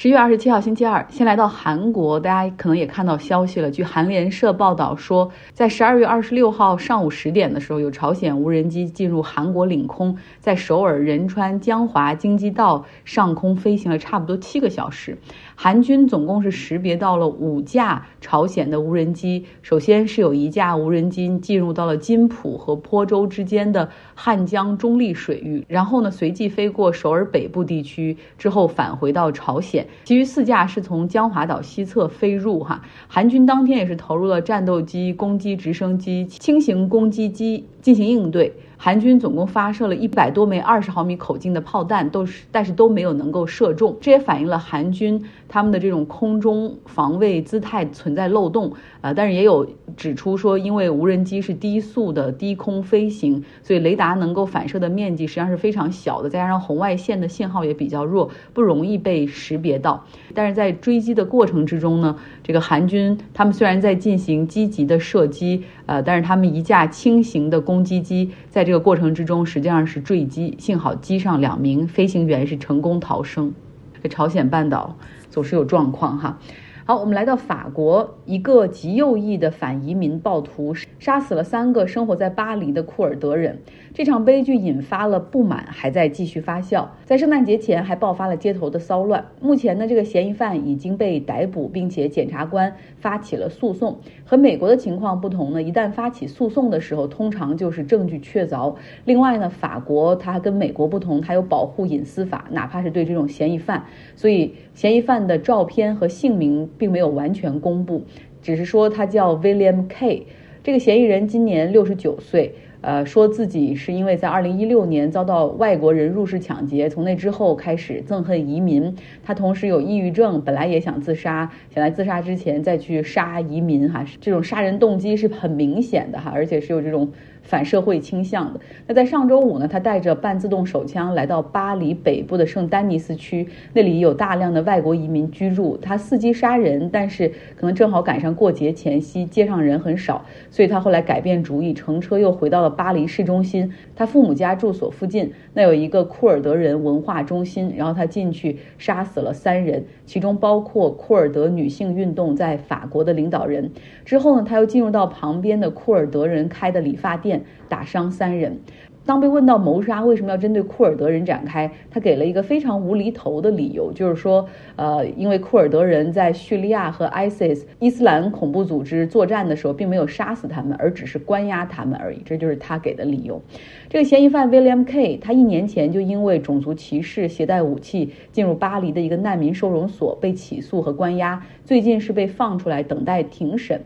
十一月二十七号星期二，先来到韩国，大家可能也看到消息了。据韩联社报道说，在十二月二十六号上午十点的时候，有朝鲜无人机进入韩国领空，在首尔仁川江华京畿道上空飞行了差不多七个小时。韩军总共是识别到了五架朝鲜的无人机。首先是有一架无人机进入到了金浦和坡州之间的汉江中立水域，然后呢，随即飞过首尔北部地区，之后返回到朝鲜。其余四架是从江华岛西侧飞入。哈，韩军当天也是投入了战斗机、攻击直升机、轻型攻击机进行应对。韩军总共发射了一百多枚二十毫米口径的炮弹，都是但是都没有能够射中。这也反映了韩军他们的这种空中防卫姿态存在漏洞。啊，但是也有指出说，因为无人机是低速的低空飞行，所以雷达能够反射的面积实际上是非常小的，再加上红外线的信号也比较弱，不容易被识别到。但是在追击的过程之中呢，这个韩军他们虽然在进行积极的射击，呃，但是他们一架轻型的攻击机在这个过程之中实际上是坠机，幸好机上两名飞行员是成功逃生。这朝鲜半岛总是有状况哈。好，我们来到法国，一个极右翼的反移民暴徒杀死了三个生活在巴黎的库尔德人。这场悲剧引发了不满，还在继续发酵。在圣诞节前，还爆发了街头的骚乱。目前呢，这个嫌疑犯已经被逮捕，并且检察官发起了诉讼。和美国的情况不同呢，一旦发起诉讼的时候，通常就是证据确凿。另外呢，法国它跟美国不同，它有保护隐私法，哪怕是对这种嫌疑犯，所以嫌疑犯的照片和姓名。并没有完全公布，只是说他叫 William K。这个嫌疑人今年六十九岁，呃，说自己是因为在二零一六年遭到外国人入室抢劫，从那之后开始憎恨移民。他同时有抑郁症，本来也想自杀，想在自杀之前再去杀移民，哈，这种杀人动机是很明显的哈，而且是有这种。反社会倾向的。那在上周五呢，他带着半自动手枪来到巴黎北部的圣丹尼斯区，那里有大量的外国移民居住。他伺机杀人，但是可能正好赶上过节前夕，街上人很少，所以他后来改变主意，乘车又回到了巴黎市中心，他父母家住所附近，那有一个库尔德人文化中心，然后他进去杀死了三人，其中包括库尔德女性运动在法国的领导人。之后呢，他又进入到旁边的库尔德人开的理发店。打伤三人。当被问到谋杀为什么要针对库尔德人展开，他给了一个非常无厘头的理由，就是说，呃，因为库尔德人在叙利亚和 ISIS 伊斯兰恐怖组织作战的时候，并没有杀死他们，而只是关押他们而已。这就是他给的理由。这个嫌疑犯 William K，他一年前就因为种族歧视、携带武器进入巴黎的一个难民收容所被起诉和关押，最近是被放出来等待庭审。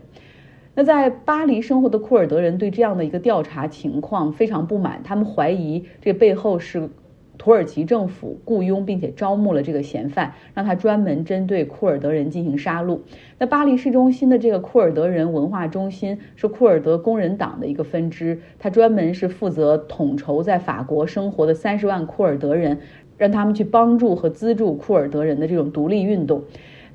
那在巴黎生活的库尔德人对这样的一个调查情况非常不满，他们怀疑这背后是土耳其政府雇佣并且招募了这个嫌犯，让他专门针对库尔德人进行杀戮。那巴黎市中心的这个库尔德人文化中心是库尔德工人党的一个分支，他专门是负责统筹在法国生活的三十万库尔德人，让他们去帮助和资助库尔德人的这种独立运动。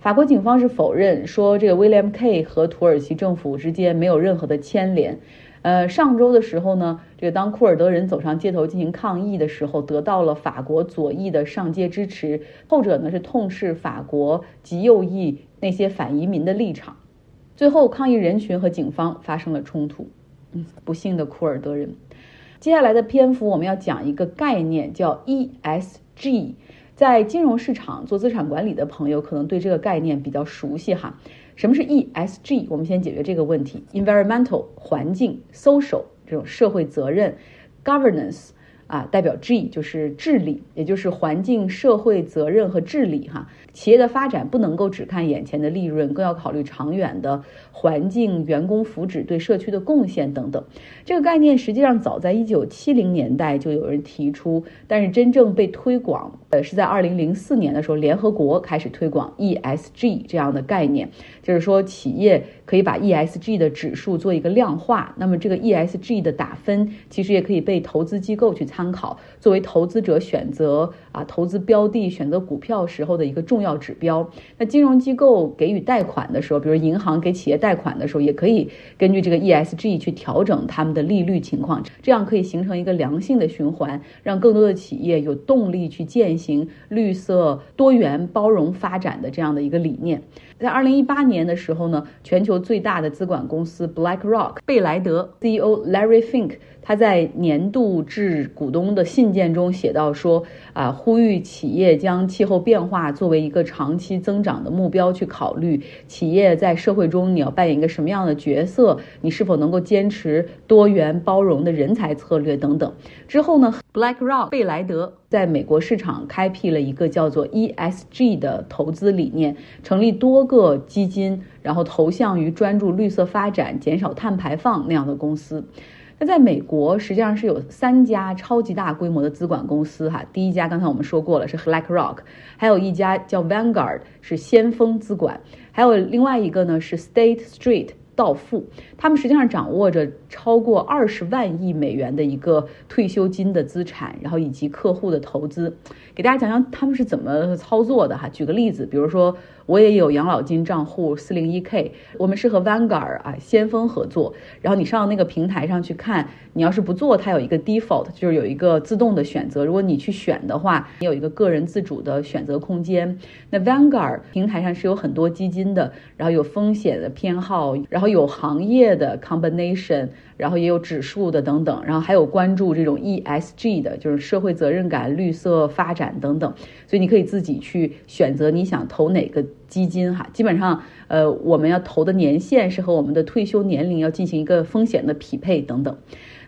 法国警方是否认说这个 William K 和土耳其政府之间没有任何的牵连。呃，上周的时候呢，这个当库尔德人走上街头进行抗议的时候，得到了法国左翼的上街支持。后者呢是痛斥法国极右翼那些反移民的立场。最后，抗议人群和警方发生了冲突。嗯，不幸的库尔德人。接下来的篇幅我们要讲一个概念，叫 ESG。在金融市场做资产管理的朋友，可能对这个概念比较熟悉哈。什么是 ESG？我们先解决这个问题：environmental 环境，social 这种社会责任，governance。啊，代表 G 就是治理，也就是环境、社会责任和治理哈。企业的发展不能够只看眼前的利润，更要考虑长远的环境、员工福祉、对社区的贡献等等。这个概念实际上早在一九七零年代就有人提出，但是真正被推广，呃，是在二零零四年的时候，联合国开始推广 ESG 这样的概念，就是说企业。可以把 ESG 的指数做一个量化，那么这个 ESG 的打分其实也可以被投资机构去参参考，作为投资者选择啊投资标的、选择股票时候的一个重要指标。那金融机构给予贷款的时候，比如银行给企业贷款的时候，也可以根据这个 ESG 去调整他们的利率情况，这样可以形成一个良性的循环，让更多的企业有动力去践行绿色、多元、包容发展的这样的一个理念。在二零一八年的时候呢，全球最大的资管公司 BlackRock 贝莱德 CEO Larry Fink。他在年度致股东的信件中写到说啊，呼吁企业将气候变化作为一个长期增长的目标去考虑。企业在社会中你要扮演一个什么样的角色？你是否能够坚持多元包容的人才策略等等？之后呢，BlackRock 贝莱德在美国市场开辟了一个叫做 ESG 的投资理念，成立多个基金，然后投向于专注绿色发展、减少碳排放那样的公司。那在美国，实际上是有三家超级大规模的资管公司哈。第一家刚才我们说过了，是 BlackRock，还有一家叫 Vanguard，是先锋资管，还有另外一个呢是 State Street 到付。他们实际上掌握着超过二十万亿美元的一个退休金的资产，然后以及客户的投资。给大家讲讲他们是怎么操作的哈。举个例子，比如说。我也有养老金账户四零一 k，我们是和 Vanguard 啊先锋合作。然后你上那个平台上去看，你要是不做，它有一个 default，就是有一个自动的选择。如果你去选的话，你有一个个人自主的选择空间。那 Vanguard 平台上是有很多基金的，然后有风险的偏好，然后有行业的 combination，然后也有指数的等等，然后还有关注这种 ESG 的，就是社会责任感、绿色发展等等。所以你可以自己去选择你想投哪个。基金哈，基本上，呃，我们要投的年限是和我们的退休年龄要进行一个风险的匹配等等。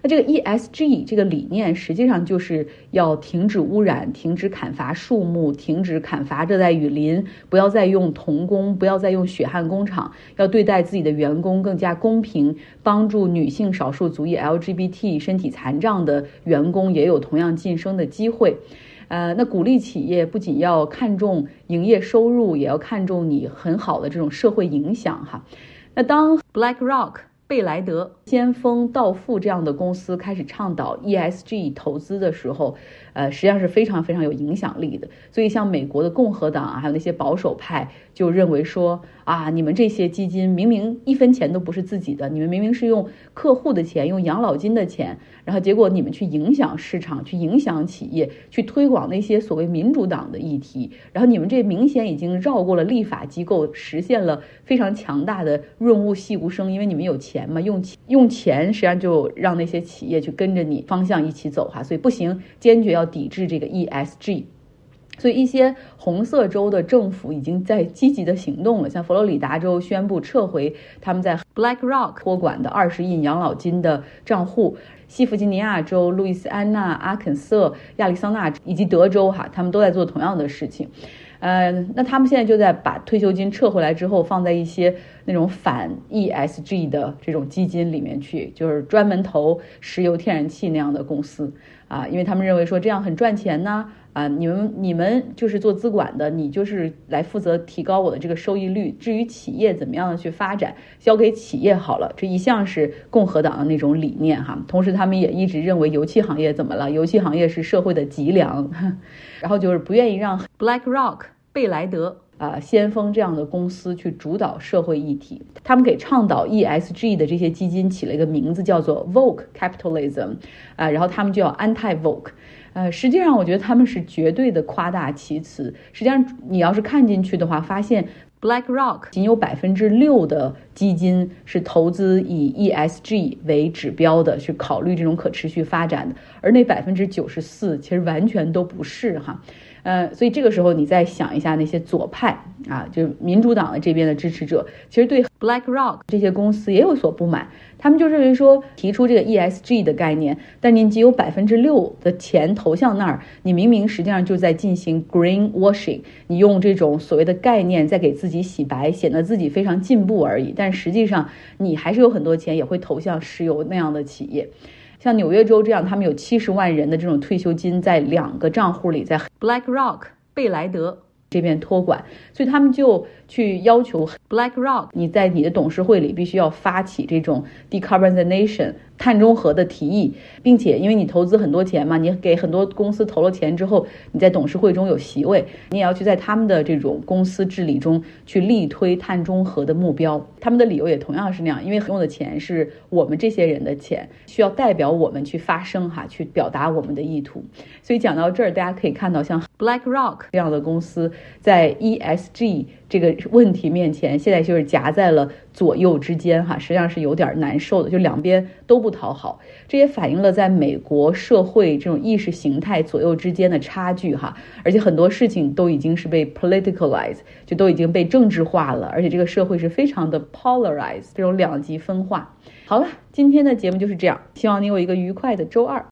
那这个 ESG 这个理念实际上就是要停止污染，停止砍伐树木，停止砍伐热带雨林，不要再用童工，不要再用血汗工厂，要对待自己的员工更加公平，帮助女性、少数族裔、LGBT、身体残障的员工也有同样晋升的机会。呃，那鼓励企业不仅要看重营业收入，也要看重你很好的这种社会影响哈。那当 BlackRock、贝莱德、先锋、道富这样的公司开始倡导 ESG 投资的时候，呃，实际上是非常非常有影响力的。所以，像美国的共和党啊，还有那些保守派。就认为说啊，你们这些基金明明一分钱都不是自己的，你们明明是用客户的钱，用养老金的钱，然后结果你们去影响市场，去影响企业，去推广那些所谓民主党的议题，然后你们这明显已经绕过了立法机构，实现了非常强大的润物细无声，因为你们有钱嘛，用钱用钱实际上就让那些企业去跟着你方向一起走哈，所以不行，坚决要抵制这个 ESG。所以，一些红色州的政府已经在积极的行动了。像佛罗里达州宣布撤回他们在 BlackRock 托管的二十亿养老金的账户；西弗吉尼亚州、路易斯安那、阿肯色、亚利桑那以及德州，哈，他们都在做同样的事情。呃，那他们现在就在把退休金撤回来之后，放在一些那种反 ESG 的这种基金里面去，就是专门投石油天然气那样的公司啊，因为他们认为说这样很赚钱呢。啊，你们你们就是做资管的，你就是来负责提高我的这个收益率。至于企业怎么样的去发展，交给企业好了。这一向是共和党的那种理念哈。同时，他们也一直认为油气行业怎么了？油气行业是社会的脊梁，然后就是不愿意让 BlackRock、贝莱德啊、先锋这样的公司去主导社会议题。他们给倡导 ESG 的这些基金起了一个名字，叫做 Vogue Capitalism，啊，然后他们就要 Anti-Vogue。呃，实际上我觉得他们是绝对的夸大其词。实际上，你要是看进去的话，发现 BlackRock 仅有百分之六的基金是投资以 ESG 为指标的，去考虑这种可持续发展的，而那百分之九十四其实完全都不是哈。呃，所以这个时候你再想一下那些左派啊，就是民主党的这边的支持者，其实对 BlackRock 这些公司也有所不满。他们就认为说，提出这个 ESG 的概念，但您只有百分之六的钱投向那儿，你明明实际上就在进行 green washing，你用这种所谓的概念在给自己洗白，显得自己非常进步而已。但实际上，你还是有很多钱也会投向石油那样的企业。像纽约州这样，他们有七十万人的这种退休金在两个账户里，在 BlackRock 贝莱德。这边托管，所以他们就去要求 BlackRock，你在你的董事会里必须要发起这种 decarbonization。碳中和的提议，并且因为你投资很多钱嘛，你给很多公司投了钱之后，你在董事会中有席位，你也要去在他们的这种公司治理中去力推碳中和的目标。他们的理由也同样是那样，因为用的钱是我们这些人的钱，需要代表我们去发声哈，去表达我们的意图。所以讲到这儿，大家可以看到，像 BlackRock 这样的公司在 ESG 这个问题面前，现在就是夹在了左右之间哈，实际上是有点难受的，就两边都不。讨好，这也反映了在美国社会这种意识形态左右之间的差距哈，而且很多事情都已经是被 politicalize，就都已经被政治化了，而且这个社会是非常的 polarize，这种两极分化。好了，今天的节目就是这样，希望你有一个愉快的周二。